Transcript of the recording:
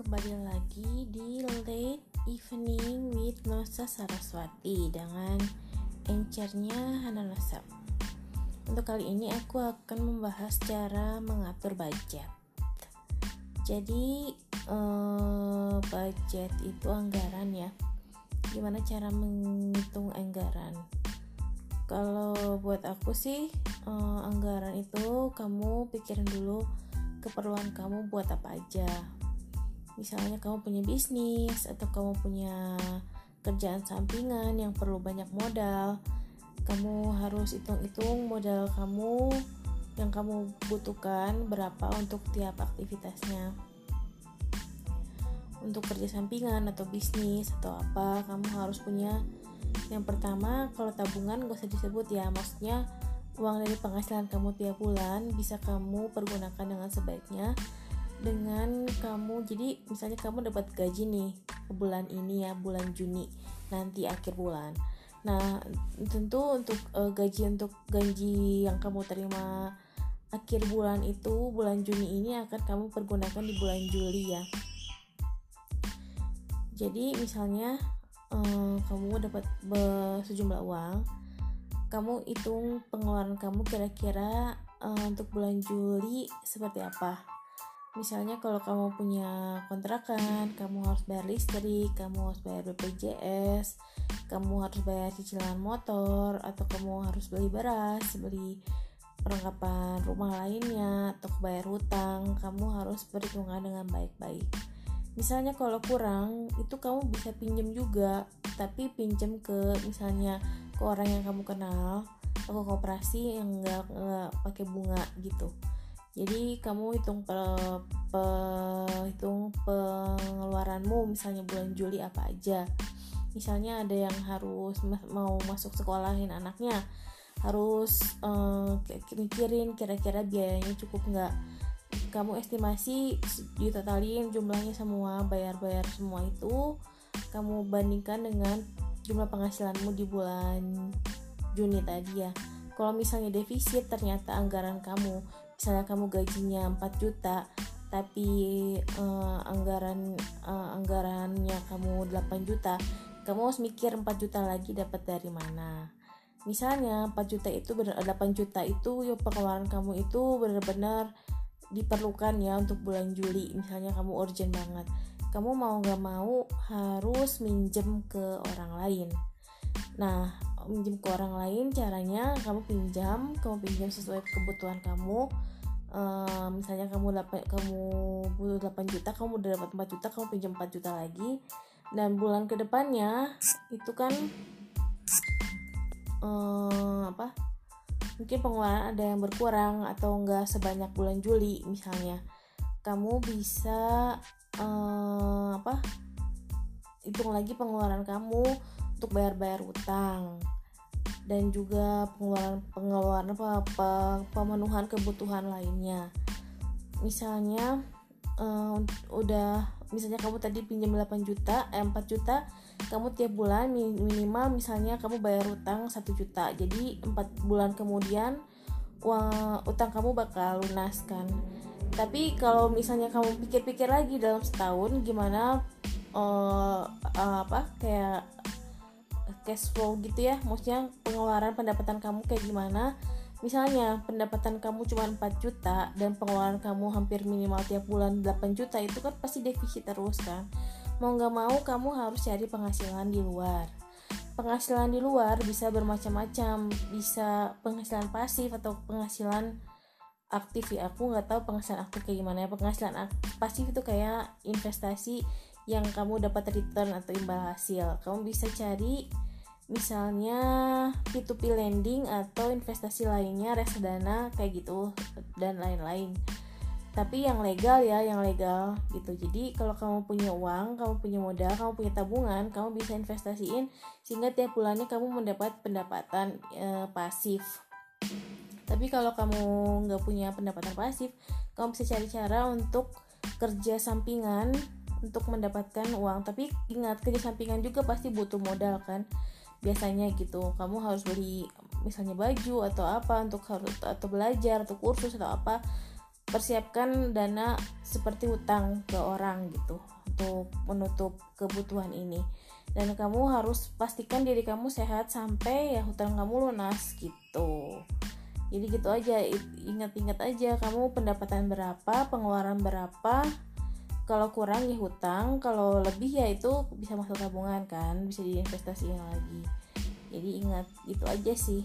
kembali lagi di Late Evening with Nosa Saraswati dengan encernya Hana Nosa. Untuk kali ini aku akan membahas cara mengatur budget. Jadi eh, budget itu anggaran ya. Gimana cara menghitung anggaran? Kalau buat aku sih eh, anggaran itu kamu pikirin dulu keperluan kamu buat apa aja misalnya kamu punya bisnis atau kamu punya kerjaan sampingan yang perlu banyak modal kamu harus hitung-hitung modal kamu yang kamu butuhkan berapa untuk tiap aktivitasnya. Untuk kerja sampingan atau bisnis atau apa kamu harus punya yang pertama kalau tabungan gak usah disebut ya maksudnya uang dari penghasilan kamu tiap bulan bisa kamu pergunakan dengan sebaiknya dengan kamu jadi misalnya kamu dapat gaji nih bulan ini ya bulan Juni nanti akhir bulan. Nah tentu untuk uh, gaji untuk gaji yang kamu terima akhir bulan itu bulan Juni ini akan kamu pergunakan di bulan Juli ya. Jadi misalnya uh, kamu dapat sejumlah uang kamu hitung pengeluaran kamu kira-kira uh, untuk bulan Juli seperti apa misalnya kalau kamu punya kontrakan kamu harus bayar listrik kamu harus bayar BPJS kamu harus bayar cicilan motor atau kamu harus beli beras beli perlengkapan rumah lainnya atau bayar hutang kamu harus perhitungan dengan baik-baik. Misalnya kalau kurang itu kamu bisa pinjam juga tapi pinjam ke misalnya ke orang yang kamu kenal atau koperasi yang nggak pakai bunga gitu jadi kamu hitung pe, pe, hitung pengeluaranmu misalnya bulan Juli apa aja. Misalnya ada yang harus mau masuk sekolahin anaknya harus uh, mikirin kira-kira biayanya cukup nggak. Kamu estimasi ditotalin jumlahnya semua bayar-bayar semua itu kamu bandingkan dengan jumlah penghasilanmu di bulan Juni tadi ya. Kalau misalnya defisit ternyata anggaran kamu misalnya kamu gajinya 4 juta tapi uh, anggaran uh, anggarannya kamu 8 juta kamu harus mikir 4 juta lagi dapat dari mana. Misalnya 4 juta itu 8 juta itu ya pengeluaran kamu itu benar-benar diperlukan ya untuk bulan Juli misalnya kamu urgent banget. Kamu mau nggak mau harus minjem ke orang lain. Nah minjem ke orang lain caranya kamu pinjam kamu pinjam sesuai kebutuhan kamu. Uh, misalnya kamu dapat kamu butuh 8 juta kamu udah dapat 4 juta kamu pinjam 4 juta lagi. Dan bulan ke depannya itu kan uh, apa mungkin pengeluaran ada yang berkurang atau enggak sebanyak bulan Juli misalnya. Kamu bisa uh, apa hitung lagi pengeluaran kamu untuk bayar-bayar utang. Dan juga pengeluaran pengeluaran apa, pemenuhan kebutuhan lainnya. Misalnya uh, udah misalnya kamu tadi pinjam 8 juta eh, 4 juta kamu tiap bulan minimal misalnya kamu bayar utang 1 juta. Jadi 4 bulan kemudian uang utang kamu bakal lunas kan. Tapi kalau misalnya kamu pikir-pikir lagi dalam setahun gimana uh, uh, apa kayak cash flow gitu ya. Maksudnya pengeluaran pendapatan kamu kayak gimana? Misalnya pendapatan kamu cuma 4 juta dan pengeluaran kamu hampir minimal tiap bulan 8 juta itu kan pasti defisit terus kan. Mau nggak mau kamu harus cari penghasilan di luar. Penghasilan di luar bisa bermacam-macam. Bisa penghasilan pasif atau penghasilan aktif ya. Aku nggak tahu penghasilan aktif kayak gimana ya. Penghasilan pasif itu kayak investasi yang kamu dapat return atau imbal hasil. Kamu bisa cari misalnya P2P lending atau investasi lainnya reksadana kayak gitu dan lain-lain. Tapi yang legal ya yang legal gitu. Jadi kalau kamu punya uang kamu punya modal kamu punya tabungan kamu bisa investasiin sehingga tiap bulannya kamu mendapat pendapatan e, pasif. Tapi kalau kamu nggak punya pendapatan pasif kamu bisa cari cara untuk kerja sampingan untuk mendapatkan uang. Tapi ingat kerja sampingan juga pasti butuh modal kan biasanya gitu kamu harus beli misalnya baju atau apa untuk harus atau belajar atau kursus atau apa persiapkan dana seperti hutang ke orang gitu untuk menutup kebutuhan ini. Dan kamu harus pastikan diri kamu sehat sampai ya hutang kamu lunas gitu. Jadi gitu aja ingat-ingat aja kamu pendapatan berapa pengeluaran berapa kalau kurang ya hutang kalau lebih ya itu bisa masuk tabungan kan bisa diinvestasikan lagi. Jadi ingat itu aja sih